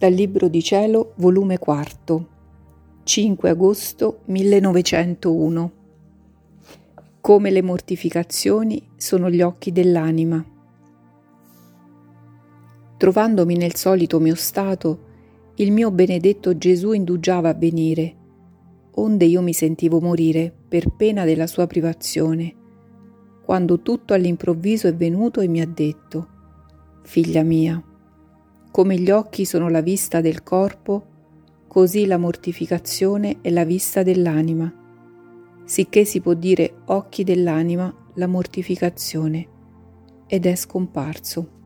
Dal Libro di Cielo, volume 4, 5 agosto 1901. Come le mortificazioni sono gli occhi dell'anima. Trovandomi nel solito mio stato, il mio benedetto Gesù indugiava a venire, onde io mi sentivo morire per pena della sua privazione, quando tutto all'improvviso è venuto e mi ha detto, Figlia mia, come gli occhi sono la vista del corpo, così la mortificazione è la vista dell'anima, sicché si può dire occhi dell'anima la mortificazione, ed è scomparso.